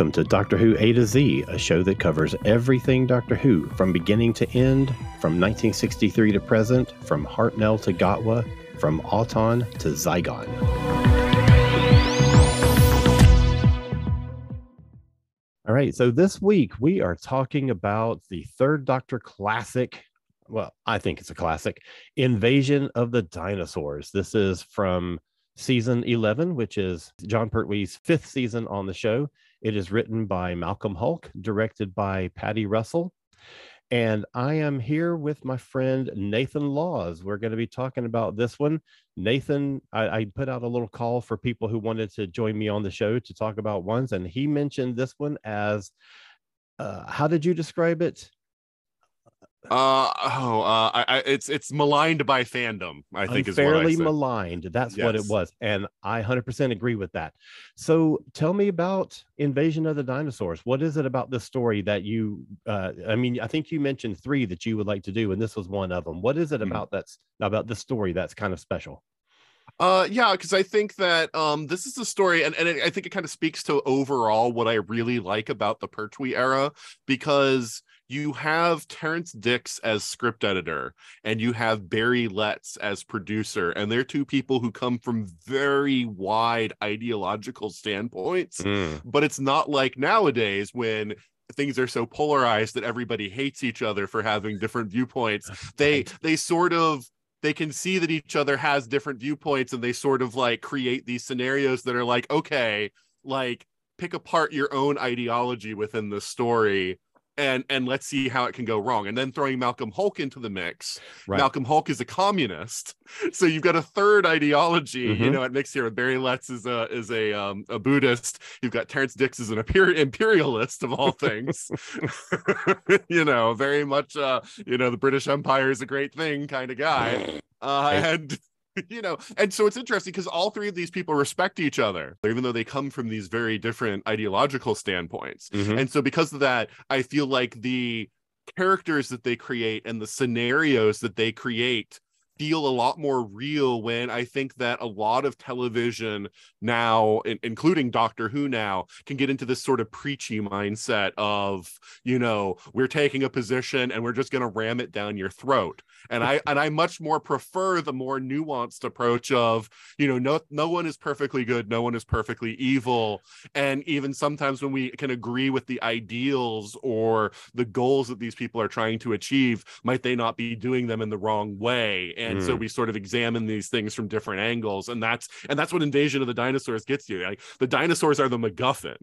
Welcome to Doctor Who A to Z, a show that covers everything Doctor Who from beginning to end, from 1963 to present, from Hartnell to Gatwa, from Auton to Zygon. All right, so this week we are talking about the third Doctor classic. Well, I think it's a classic Invasion of the Dinosaurs. This is from season 11, which is Jon Pertwee's fifth season on the show. It is written by Malcolm Hulke, directed by Paddy Russell. And I am here with my friend Nathan Laws. We're going to be talking about this one. Nathan, I, I, put out a little call for people who wanted to join me on the show to talk about ones, and he mentioned this one as uh, how did you describe it? Uh oh, uh, I, I, it's it's maligned by fandom. I think is fairly maligned. That's yes. what it was, and I hundred percent agree with that. So, tell me about Invasion of the Dinosaurs. What is it about this story that you? Uh, I mean, I think you mentioned three that you would like to do, and this was one of them. What is it mm-hmm. about that's about this story that's kind of special? Uh, yeah, because I think that um, this is a story, and, and it, I think it kind of speaks to overall what I really like about the Pertwee era because you have Terrance Dicks as script editor and you have Barry Letts as producer, and they're two people who come from very wide ideological standpoints. Mm. But it's not like nowadays when things are so polarized that everybody hates each other for having different viewpoints. They they sort of they can see that each other has different viewpoints and they sort of like create these scenarios that are like okay like pick apart your own ideology within the story and and let's see how it can go wrong. And then throwing Malcolm Hulke into the mix. Right. Malcolm Hulke is a communist, so you've got a third ideology, mm-hmm. you know, at mix here. with Barry Letts is a is a um, a Buddhist. You've got Terrance Dicks is an imperialist of all things. you know, very much uh, you know, the British Empire is a great thing kind of guy. Uh, and you know and so it's interesting because all three of these people respect each other even though they come from these very different ideological standpoints mm-hmm. and so because of that i feel like the characters that they create and the scenarios that they create feel a lot more real when I think that a lot of television now, in, including Doctor Who now, can get into this sort of preachy mindset of, you know, we're taking a position and we're just going to ram it down your throat. And I and I much more prefer the more nuanced approach of, you know, no no one is perfectly good, no one is perfectly evil, and even sometimes when we can agree with the ideals or the goals that these people are trying to achieve, might they not be doing them in the wrong way? And and mm. so we sort of examine these things from different angles and that's and that's what invasion of the dinosaurs gets you like the dinosaurs are the macguffin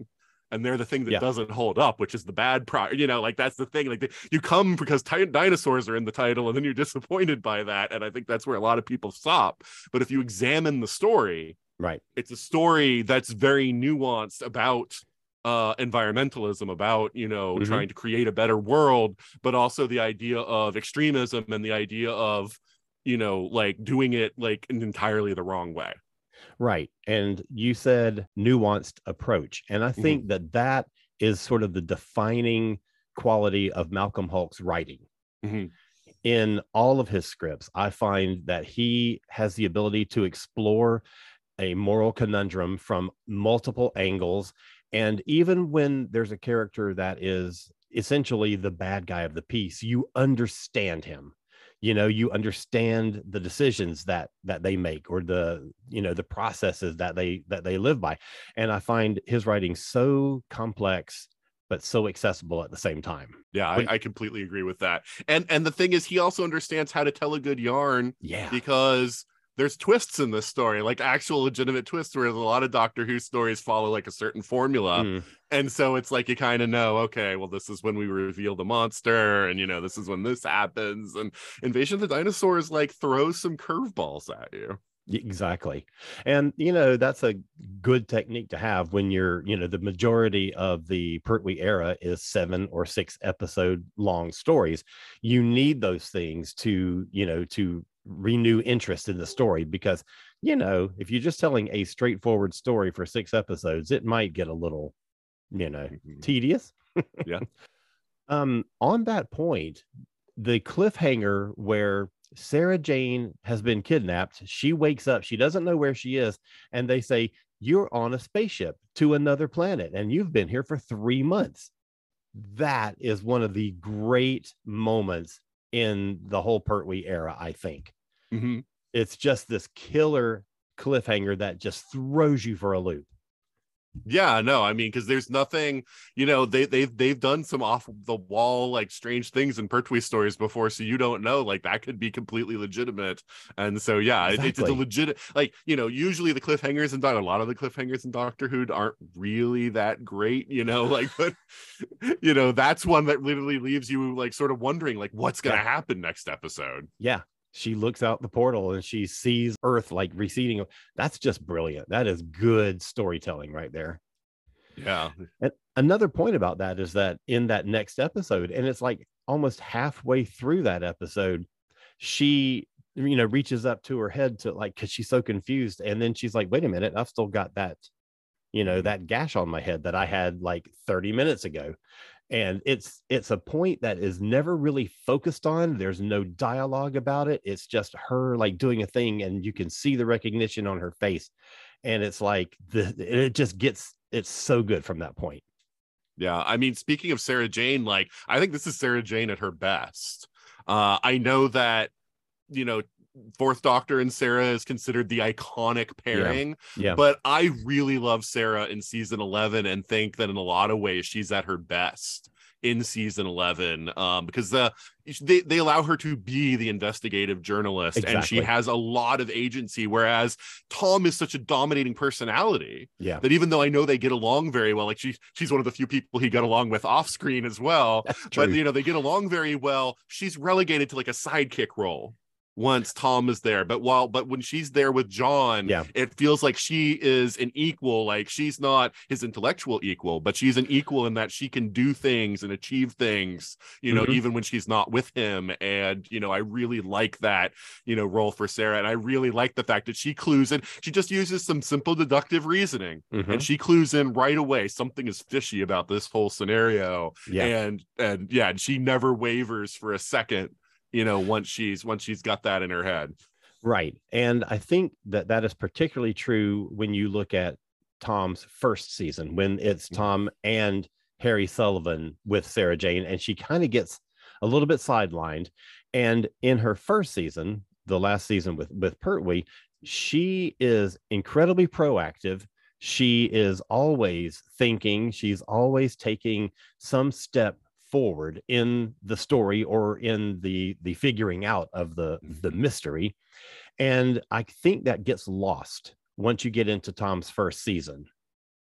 and they're the thing that yeah. doesn't hold up, which is the bad pro. You know, like that's the thing. Like the, you come because t- dinosaurs are in the title, and then you're disappointed by that. And I think that's where a lot of people stop. But if you examine the story, right, it's a story that's very nuanced about uh, environmentalism, about you know mm-hmm. trying to create a better world, but also the idea of extremism and the idea of you know, like doing it like entirely the wrong way. Right. And you said nuanced approach. And I think mm-hmm. that that is sort of the defining quality of Malcolm Hulke's writing. Mm-hmm. In all of his scripts, I find that he has the ability to explore a moral conundrum from multiple angles. And even when there's a character that is essentially the bad guy of the piece, you understand him you know you understand the decisions that that they make or the you know the processes that they that they live by. And i find his writing so complex but so accessible at the same time. Yeah I, I, completely agree with that. And and the thing is he also understands how to tell a good yarn yeah. because there's twists in this story, like actual legitimate twists, where a lot of Doctor Who stories follow like a certain formula. Mm. And so it's like you kind of know, okay, well, this is when we reveal the monster, and you know, this is when this happens. And Invasion of the Dinosaurs like throws some curveballs at you. Exactly. And, you know, that's a good technique to have when you're, you know, the majority of the Pertwee era is seven or six episode long stories. You need those things to, you know, to renew interest in the story because you know if you're just telling a straightforward story for six episodes it might get a little you know mm-hmm. tedious yeah um on that point the cliffhanger where sarah jane has been kidnapped she wakes up she doesn't know where she is and they say you're on a spaceship to another planet and you've been here for three months. That is one of the great moments in the whole Pertwee era, I think. Mm-hmm. It's just this killer cliffhanger that just throws you for a loop yeah no i mean because there's nothing you know they they've they've done some off the wall like strange things in pertwee stories before so you don't know like that could be completely legitimate and so yeah exactly. it's a legit like you know usually the cliffhangers and a lot of the cliffhangers in doctor who aren't really that great you know like but you know that's one that literally leaves you like sort of wondering like what's gonna yeah. happen next episode yeah she looks out the portal and she sees Earth like receding. That's just brilliant. That is good storytelling right there. Yeah. And another point about that is that in that next episode, and it's like almost halfway through that episode, she you know reaches up to her head to like because she's so confused and then she's like wait a minute i've still got that you know that gash on my head that i had like 30 minutes ago and it's it's a point that is never really focused on. There's no dialogue about it. It's just her like doing a thing and you can see the recognition on her face. And it's like the it just gets it's so good from that point. Yeah i mean speaking of sarah jane like i think this is sarah jane at her best. Uh i know that you know fourth doctor and sarah is considered the iconic pairing yeah. yeah. but i really love sarah in season 11 and think that in a lot of ways she's at her best in season 11 um, because the they, they allow her to be the investigative journalist exactly. and she has a lot of agency whereas tom is such a dominating personality yeah that even though i know they get along very well like she she's one of the few people he got along with off screen as well but you know they get along very well she's relegated to like a sidekick role once Tom is there. But while but when she's there with John, yeah. it feels like she is an equal. Like she's not his intellectual equal, but she's an equal in that she can do things and achieve things, you know, mm-hmm. even when she's not with him. And you know, I really like that, you know, role for Sarah. And I really like the fact that she clues in, she just uses some simple deductive reasoning mm-hmm. and she clues in right away. Something is fishy about this whole scenario. Yeah. And and yeah, and she never wavers for a second you know once she's once she's got that in her head. Right. And i think that that is particularly true when you look at tom's first season when it's mm-hmm. tom and harry sullivan with sarah jane and she kind of gets a little bit sidelined. And in her first season the last season with with pertwee she is incredibly proactive. She is always thinking. She's always taking some step forward in the story or in the the figuring out of the the mm-hmm. mystery and i think that gets lost once you get into tom's first season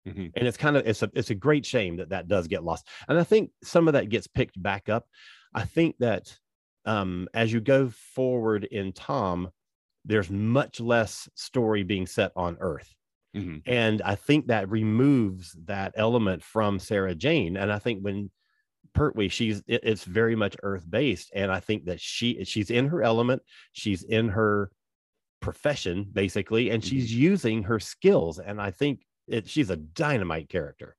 mm-hmm. and it's kind of it's a it's a great shame that that does get lost and i think some of that gets picked back up i think that um as you go forward in tom there's much less story being set on earth mm-hmm. and i think that removes that element from sarah jane and i think when Pertwee, she's it, it's very much earth based, and I think that she she's in her element, she's in her profession basically, and she's mm-hmm. using her skills, and I think it, she's a dynamite character.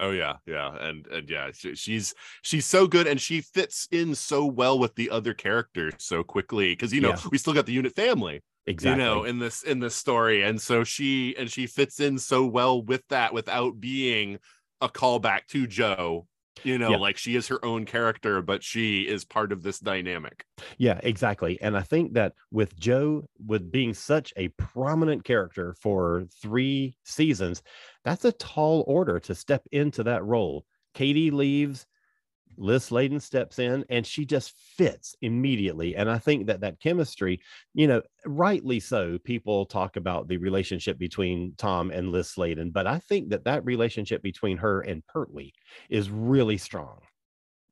Oh yeah, yeah, and and yeah, she, she's she's so good, and she fits in so well with the other characters so quickly because you know yeah. we still got the unit family, exactly, you know, in this in this story, and so she and she fits in so well with that without being a callback to Jo you know yeah. like she is her own character but she is part of this dynamic yeah exactly and i think that with jo with being such a prominent character for three seasons that's a tall order to step into that role Katy leaves Lis Sladen steps in and she just fits immediately. And I think that that chemistry, you know, rightly so, people talk about the relationship between Tom and Lis Sladen, but I think that that relationship between her and Pertwee is really strong.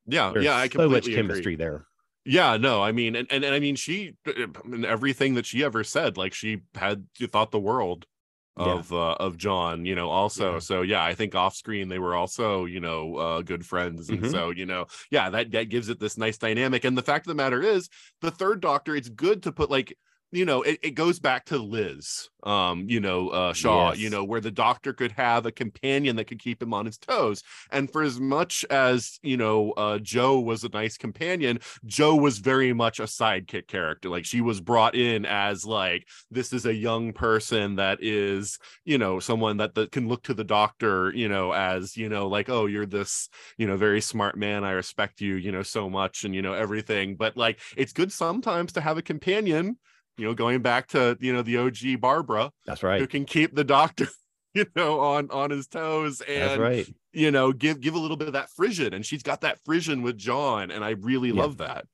Yeah, There's yeah, I so much chemistry agree. there. Yeah, no, I mean, and, and and I mean, she, uh, and everything that she ever said, like she had thought the world of yeah. uh, of John, you know, also. Yeah. So yeah, I think off screen they were also, you know, uh, good friends. And mm-hmm. so, you know, yeah, that that gives it this nice dynamic. And the fact of the matter is, the third doctor, it's good to put like you know it, it goes back to liz um you know uh shaw yes. you know where the doctor could have a companion that could keep him on his toes. And for as much as you know uh jo was a nice companion jo was very much a sidekick character. Like she was brought in as like this is a young person that is you know someone that, that can look to the doctor you know as you know like oh you're this you know very smart man. I respect you you know so much and you know everything. But like it's good sometimes to have a companion you know, going back to you know the OG Barbara. That's right. Who can keep the doctor, you know, on on his toes and That's right. you know give give a little bit of that frisson, and she's got that frisson with John, and I really yeah. love that.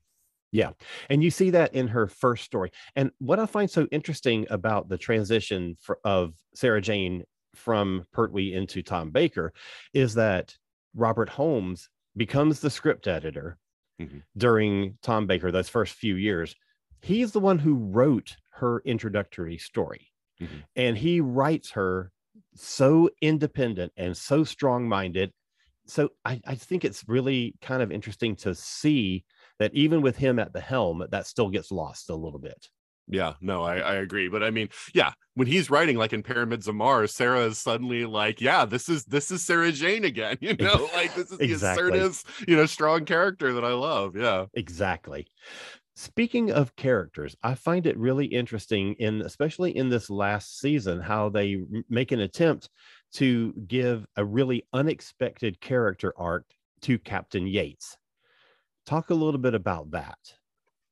Yeah. And you see that in her first story. And what I find so interesting about the transition for, of Sarah Jane from Pertwee into Tom Baker is that Robert Holmes becomes the script editor mm-hmm. during Tom Baker, those first few years he's the one who wrote her introductory story. Mm-hmm. And he writes her so independent and so strong minded. So I, I think it's really kind of interesting to see that even with him at the helm, that still gets lost a little bit. Yeah, no, I, I agree. But I mean, yeah, when he's writing like in Pyramids of Mars, Sarah is suddenly like, yeah, this is this is Sarah Jane again, you know, like this is the assertive, you know, strong character that I love. Yeah. Exactly. Speaking of characters, I find it really interesting in especially in this last season how they make an attempt to give a really unexpected character arc to Captain Yates. Talk a little bit about that.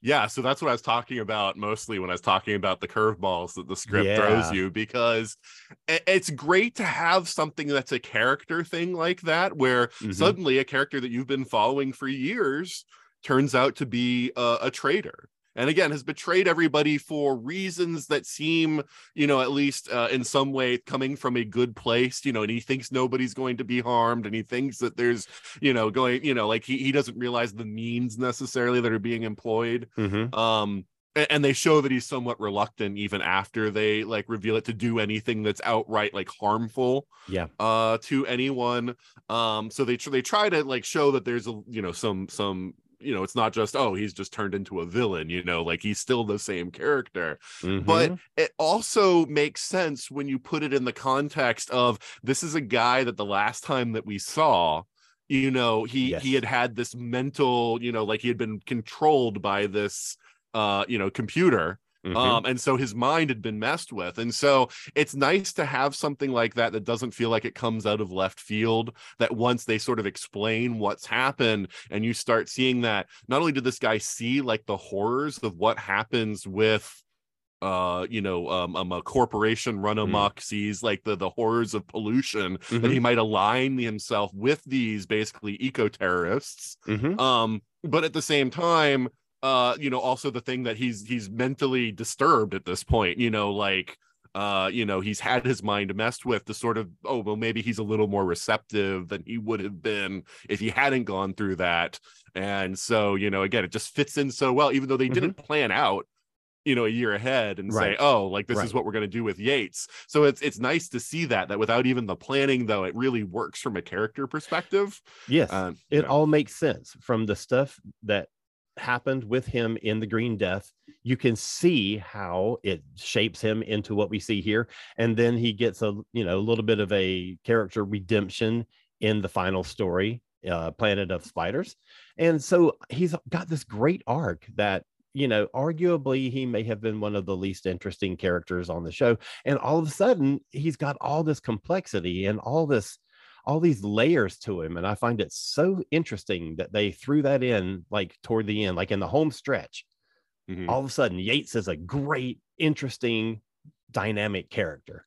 Yeah, so that's what I was talking about mostly when I was talking about the curveballs that the script yeah. throws you because it's great to have something that's a character thing like that where mm-hmm. suddenly a character that you've been following for years turns out to be a, a traitor. And again has betrayed everybody for reasons that seem you know at least uh, in some way coming from a good place you know and he thinks nobody's going to be harmed and he thinks that there's you know going you know like he, he doesn't realize the means necessarily that are being employed. Mm-hmm. um and they show that he's somewhat reluctant even after they like reveal it to do anything that's outright like harmful yeah. uh to anyone. Um so they they try to like show that there's a you know some some you know it's not just oh he's just turned into a villain you know like he's still the same character mm-hmm. but it also makes sense when you put it in the context of this is a guy that the last time that we saw you know he yes. he had had this mental you know like he had been controlled by this uh you know computer Mm-hmm. Um, and so his mind had been messed with. And so it's nice to have something like that that doesn't feel like it comes out of left field. That once they sort of explain what's happened and you start seeing that, not only did this guy see like the horrors of what happens with uh you know um, um a corporation run mm-hmm. amok mm. sees like the the horrors of pollution mm-hmm. that he might align himself with these basically eco terrorists mm-hmm. um but at the same time uh you know also the thing that he's he's mentally disturbed at this point you know like uh you know he's had his mind messed with to sort of oh well maybe he's a little more receptive than he would have been if he hadn't gone through that and so you know again it just fits in so well even though they mm-hmm. didn't plan out you know a year ahead and right. say oh like this right. is what we're going to do with Yates so it's it's nice to see that that without even the planning though it really works from a character perspective yes um, it know. all makes sense from the stuff that happened with him in the Green Death, you can see how it shapes him into what we see here. And then he gets a you know a little bit of a character redemption in the final story, uh, Planet of Spiders. And so he's got this great arc that you know, arguably he may have been one of the least interesting characters on the show. And all of a sudden, he's got all this complexity and all this all these layers to him and i find it so interesting that they threw that in like toward the end like in the home stretch. Mm-hmm. all of a sudden yates is a great interesting dynamic character.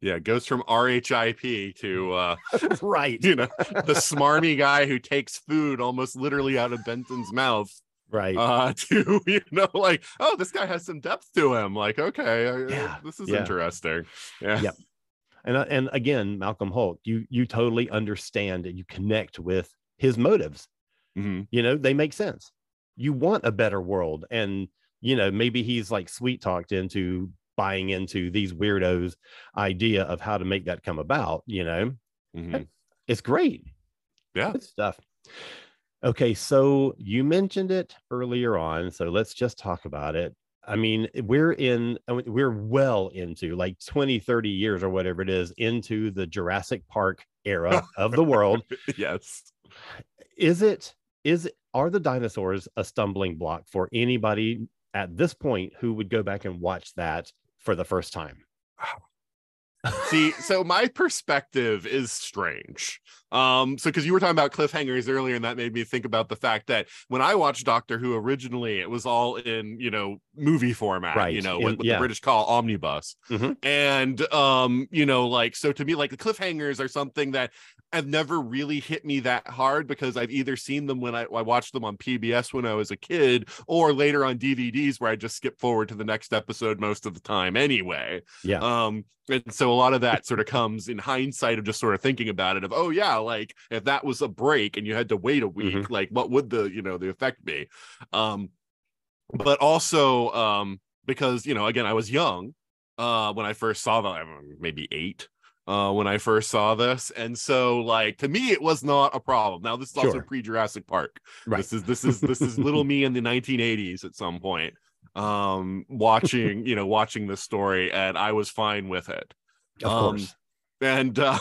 Yeah it goes from rhip to uh right. you know the smarmy guy who takes food almost literally out of benton's mouth right. uh to you know like oh this guy has some depth to him. Like okay yeah. this is yeah. interesting. Yeah. Yep and uh, and again malcolm hulke you you totally understand and you connect with his motives. Mm-hmm. you know they make sense. You want a better world and you know maybe he's like sweet talked into buying into these weirdos idea of how to make that come about you know? Mm-hmm. it's great. Yeah. Good stuff. Okay so you mentioned it earlier on so let's just talk about it I mean, eh, we're in, we're well into like 20, 30 years or whatever it is into the Jurassic Park era of the world. yes. Is it, is it, are the dinosaurs a stumbling block for anybody at this point who would go back and watch that for the first time? Ah, See, so my perspective is strange. Um, so because you were talking about cliffhangers earlier, and that made me think about the fact that when I watched Doctor Who originally, it was all in you know movie format, right? You know, what, what yeah. the British call omnibus, mm-hmm. and um, you know, like so to me, like the cliffhangers are something that have never really hit me that hard because I've either seen them when I, I, watched them on PBS when I was a kid or later on DVDs where I just skip forward to the next episode most of the time anyway. Yeah. Um, and so a lot of that sort of comes in hindsight of just sort of thinking about it of, oh yeah, like if that was a break and you had to wait a week, mm-hmm. like what would the, you know, the effect be? Um, but also um, because, you know, again, I was young uh when I first saw them, maybe eight uh, when I first saw this, and so like to me, it was not a problem. Now this is also pre Jurassic Park. Right. This is this is this is little me in the 1980s at some point, um, watching you know watching this story, and I was fine with it. Of um, course. And uh,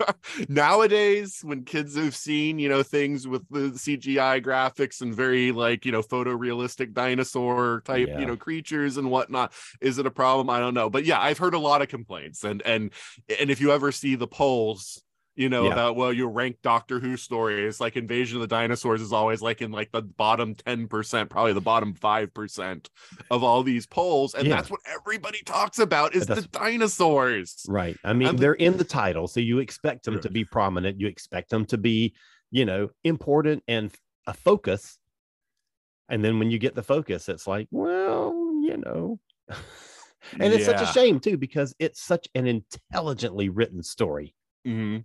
nowadays when kids have seen you know things with the cgi graphics and very like you know photorealistic dinosaur type yeah. you know creatures and whatnot is it a problem i don't know but yeah i've heard a lot of complaints and and and if you ever see the polls you know, yeah. about well, you rank Doctor Who stories like Invasion of the Dinosaurs is always like in like the bottom 10%, probably the bottom 5% of all these polls. And yeah. that's what everybody talks about is the dinosaurs. Right. I mean, they're in the title, so you expect them to be prominent, you expect them to be, you know, important and a focus. And then when you get the focus, it's like, well, you know. and it's yeah. such a shame too, because it's such an intelligently written story. Mm-hmm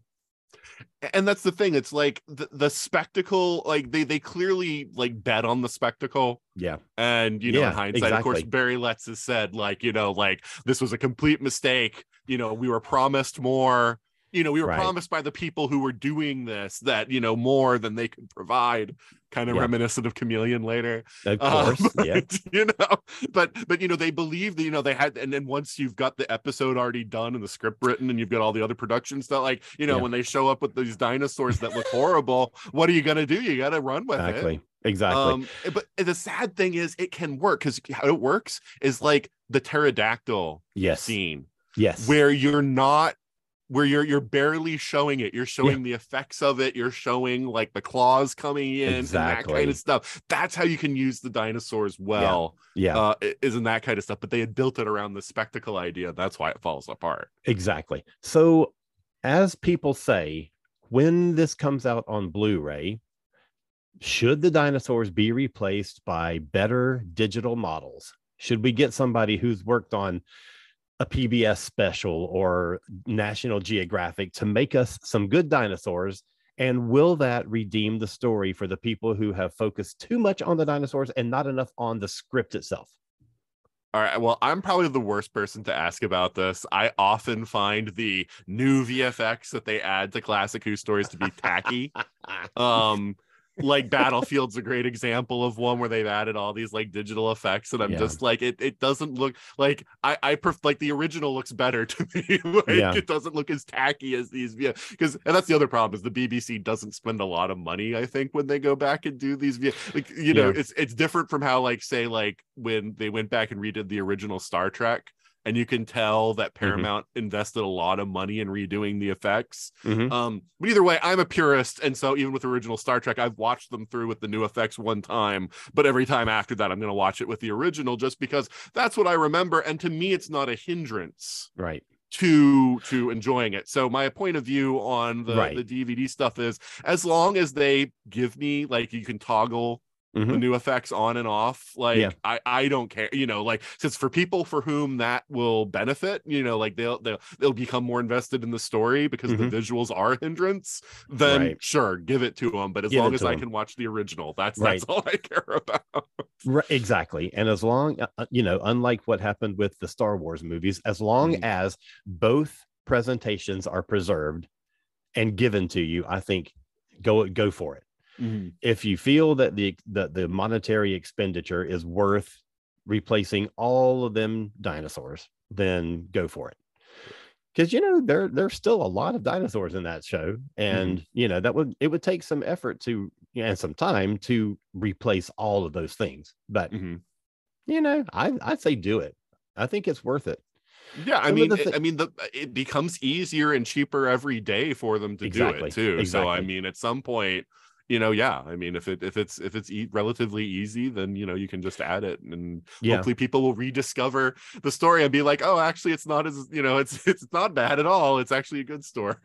and that's the thing it's like the, the spectacle like they they clearly like bet on the spectacle. Yeah. And you know yeah, in hindsight exactly. of course barry letts has said like you know like this was a complete mistake. You know we were promised more. You know we were right. promised by the people who were doing this that you know more than they could provide kind of yeah. reminiscent of Kamelion later of um, course um, yeah you know but but you know they believe that you know they had and then once you've got the episode already done and the script written and you've got all the other production stuff like you know yeah. when they show up with these dinosaurs that look horrible what are you gonna do you gotta run with exactly. it Exactly. Um, but the sad thing is, it can work because how it works is like the pterodactyl yes. scene. Yes. Where you're not where you're you're barely showing it. You're showing yeah. the effects of it. You're showing like the claws coming in exactly. and that kind of stuff. That's how you can use the dinosaurs well. Yeah, yeah. Uh, isn't that kind of stuff? But they had built it around the spectacle idea. That's why it falls apart. Exactly. So, as people say, when this comes out on Blu-ray, should the dinosaurs be replaced by better digital models? Should we get somebody who's worked on a PBS special or National Geographic to make us some good dinosaurs? And will that redeem the story for the people who have focused too much on the dinosaurs and not enough on the script itself? All right. Well, I'm probably the worst person to ask about this. I often find the new VFX that they add to classic Who stories to be tacky. um, like Battlefield's a great example of one where they've added all these like digital effects, and I'm yeah. just like, it it doesn't look like I I pref- like the original looks better to me. like, yeah. It doesn't look as tacky as these, yeah. Because and that's the other problem is the BBC doesn't spend a lot of money. I think when they go back and do these, like you know, yeah. it's it's different from how like say like when they went back and redid the original Star Trek and you can tell that mm-hmm. Paramount mm-hmm. invested a lot of money in redoing the effects. Mm-hmm. Um, but either way, I'm a purist, and so even with original Star Trek, I've watched them through with the new effects one time, but every time after that, I'm going to watch it with the original just because that's what I remember, and to me, it's not a hindrance, right? to to enjoying it so my point of view on the, right. the dvd stuff is as long as they give me like you can toggle mm-hmm. the new effects on and off like yeah. i i don't care you know like since for people for whom that will benefit you know like they'll they'll, they'll become more invested in the story because mm-hmm. the visuals are a hindrance then right. sure give it to them but as give long as i them. can watch the original that's right. that's all i care about right, exactly and as long uh, uh, you know unlike what happened with the star wars movies as long mm-hmm. as both presentations are preserved and given to you i think go go for it Mm-hmm. If you feel that the that the monetary expenditure is worth replacing all of them dinosaurs, then go for it. Because you know there there's still a lot of dinosaurs in that show, and mm-hmm. you know that would it would take some effort to and some time to replace all of those things. But mm-hmm. you know, I I'd say do it. I think it's worth it. Yeah, I mean, th- I mean, the it becomes easier and cheaper every day for them to exactly. do it too. Exactly. So I mean, at some point, you know, yeah, I mean, if it if it's if it's e- relatively easy, then you know you can just add it, and yeah. hopefully people will rediscover the story and be like, oh, actually, it's not as you know, it's it's not bad at all. It's actually a good story.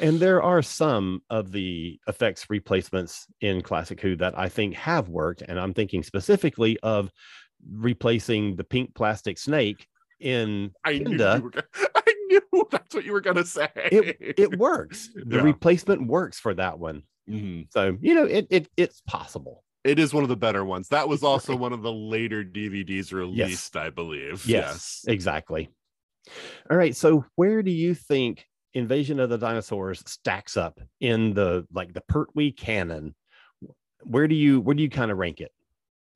and there are some of the effects replacements in Classic Who that I think have worked, and I'm thinking specifically of replacing the pink plastic snake in I knew, I knew that's what you were gonna say. It it works. The yeah. replacement works for that one. Mm-hmm. So you know it it it's possible. It is one of the better ones. That was also one of the later DVDs released, yes. I believe. Yes, yes, exactly. All right. So where do you think Invasion of the Dinosaurs stacks up in the like the Pertwee canon? Where do you where do you kind of rank it?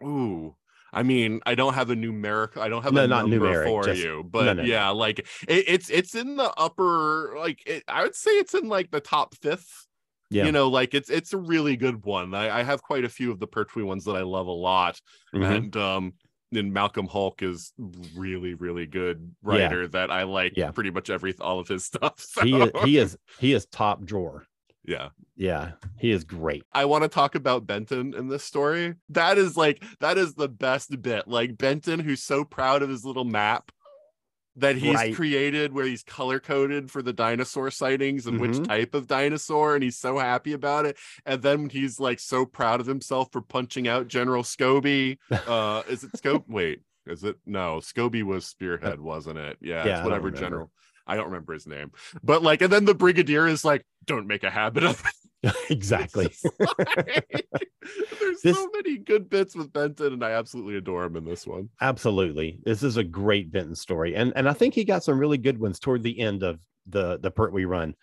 Ooh, I mean, I don't have a numeric. I don't have no, a not number numeric, for just, you, but no, no, yeah, like it, it's it's in the upper. Like it, I would say it's in like the top fifth. Yeah. You know, like it's it's a really good one. I, I have quite a few of the Pertwee ones that I love a lot, mm-hmm. and um, and Malcolm Hulke is really really good writer yeah. that I like. Yeah. pretty much every all of his stuff. So. He is, he is he is top drawer. Yeah. Yeah. He is great. I want to talk about Benton in this story. That is like, that is the best bit. Like Benton, who's so proud of his little map that he's right. created where he's color coded for the dinosaur sightings and mm-hmm. which type of dinosaur and he's so happy about it and then he's like so proud of himself for punching out general scobie uh is it scope wait is it no scobie was spearhead wasn't it yeah, yeah it's whatever general I don't remember his name, but like, and then the brigadier is like, "Don't make a habit of it." exactly. there's this, so many good bits with Benton, and I absolutely adore him in this one. Absolutely, this is a great Benton story, and and I think he got some really good ones toward the end of the the Pertwee run.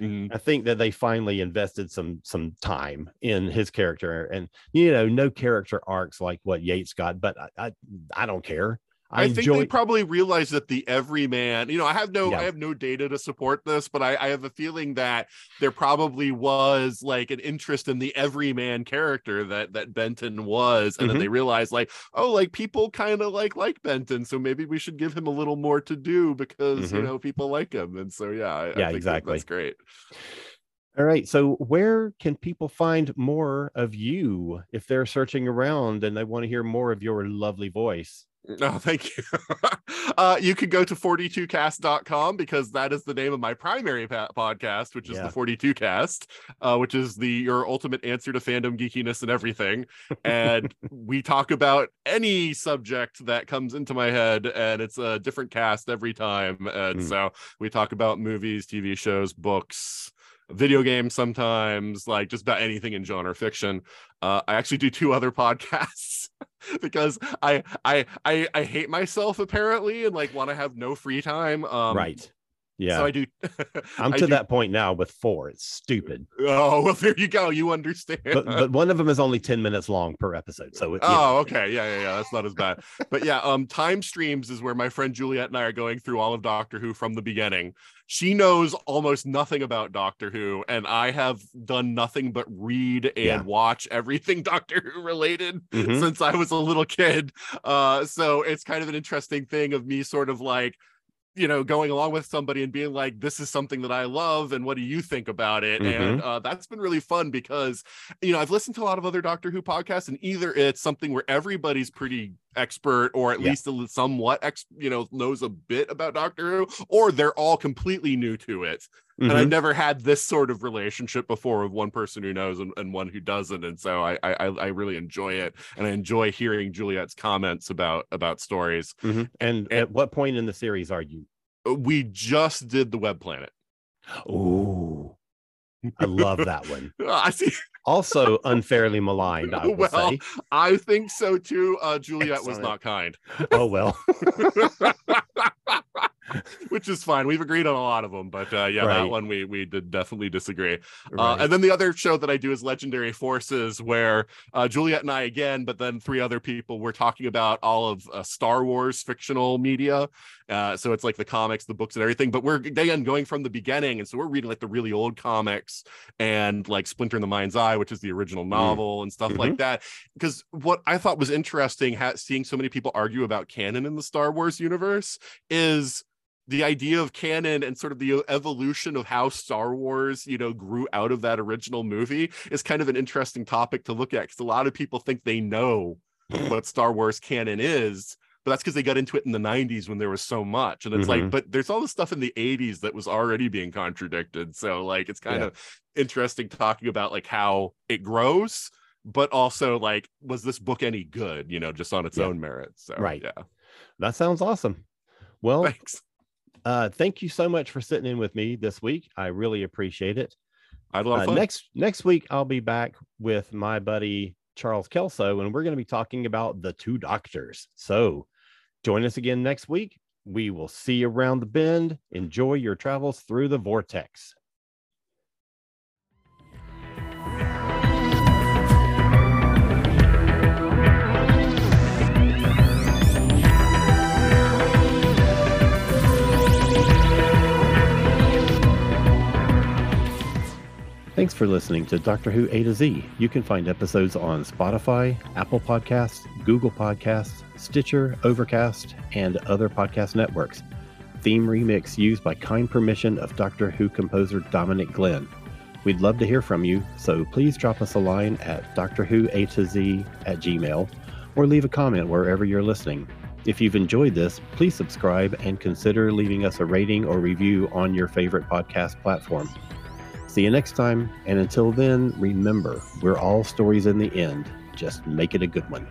Mm-hmm. I think that they finally invested some some time in his character, and you know, no character arcs like what Yates got, but I I, I don't care. I, I think they probably realized that the everyman, you know, I have no, yeah. I have no data to support this, but I, I, have a feeling that there probably was like an interest in the everyman character that that Benton was, and mm-hmm. then they realized like, oh, like people kind of like like Benton, so maybe we should give him a little more to do because mm-hmm. you know people like him, and so yeah, I, yeah, exactly, that's great. All right. So, where can people find more of you if they're searching around and they want to hear more of your lovely voice? No, thank you. uh, you can go to 42cast.com because that is the name of my primary pa- podcast, which is yeah. the 42cast, uh, which is the your ultimate answer to fandom geekiness and everything. And we talk about any subject that comes into my head, and it's a different cast every time. And mm. so we talk about movies, TV shows, books, video games sometimes, like just about anything in genre fiction. Uh, I actually do two other podcasts because I I I I hate myself apparently and like want to have no free time. Um, right. Yeah. So I do. I'm to do... that point now with four. It's stupid. Oh well, there you go. You understand. But, but one of them is only ten minutes long per episode. So. It, oh, okay. Yeah, yeah, yeah. That's not as bad. but yeah, um, time streams is where my friend Juliet and I are going through all of Doctor Who from the beginning. She knows almost nothing about Doctor Who, and I have done nothing but read and yeah. watch everything Doctor Who related mm-hmm. since I was a little kid. Uh, so it's kind of an interesting thing of me sort of like you know going along with somebody and being like this is something that i love and what do you think about it mm-hmm. and uh, that's been really fun because you know i've listened to a lot of other doctor who podcasts and either it's something where everybody's pretty expert or at yeah. least a, somewhat ex, you know knows a bit about doctor who or they're all completely new to it mm-hmm. and i've mm-hmm. never had this sort of relationship before of one person who knows and, and one who doesn't and so I, I i really enjoy it and i enjoy hearing juliet's comments about about stories mm-hmm. and, and at what point in the series are you uh, we just did the web planet. Oh, I love that one. I see. Also unfairly maligned. I well, say. I think so too. Uh, Juliet Excellent. was not kind. Oh well. which is fine. We've agreed on a lot of them, but uh, yeah, right. that one we we did definitely disagree. Uh, right. Uh, and then the other show that I do is Legendary Forces, where uh, Juliet and I again, but then three other people, we're talking about all of uh, Star Wars fictional media. Uh, so it's like the comics, the books, and everything. But we're again going from the beginning, and so we're reading like the really old comics and like Splinter in the Mind's Eye, which is the original mm. novel, mm. and stuff mm-hmm. like that. Because what I thought was interesting, ha- seeing so many people argue about canon in the Star Wars universe, is the idea of canon and sort of the evolution of how Star Wars, you know, grew out of that original movie is kind of an interesting topic to look at because a lot of people think they know what Star Wars canon is, but that's because they got into it in the 90s when there was so much. And it's mm-hmm. like, but there's all this stuff in the 80s that was already being contradicted. So, like, it's kind yeah. of interesting talking about like how it grows, but also like, was this book any good, you know, just on its yeah. own merits? So, right. Yeah. That sounds awesome. Well, thanks. Uh, thank you so much for sitting in with me this week. I really appreciate it. I'd love uh, next next week. I'll be back with my buddy Charles Kelso, and we're going to be talking about the two doctors. So join us again next week. We will see you around the bend. Enjoy your travels through the vortex. Thanks for listening to Doctor Who A to Z. You can find episodes on Spotify, Apple Podcasts, Google Podcasts, Stitcher, Overcast, and other podcast networks. Theme remix used by kind permission of Doctor Who composer Dominic Glynn. We'd love to hear from you, so please drop us a line at Doctor Who A to Z at Gmail or leave a comment wherever you're listening. If you've enjoyed this, please subscribe and consider leaving us a rating or review on your favorite podcast platform. See you next time. And until then, remember, we're all stories in the end. Just make it a good one.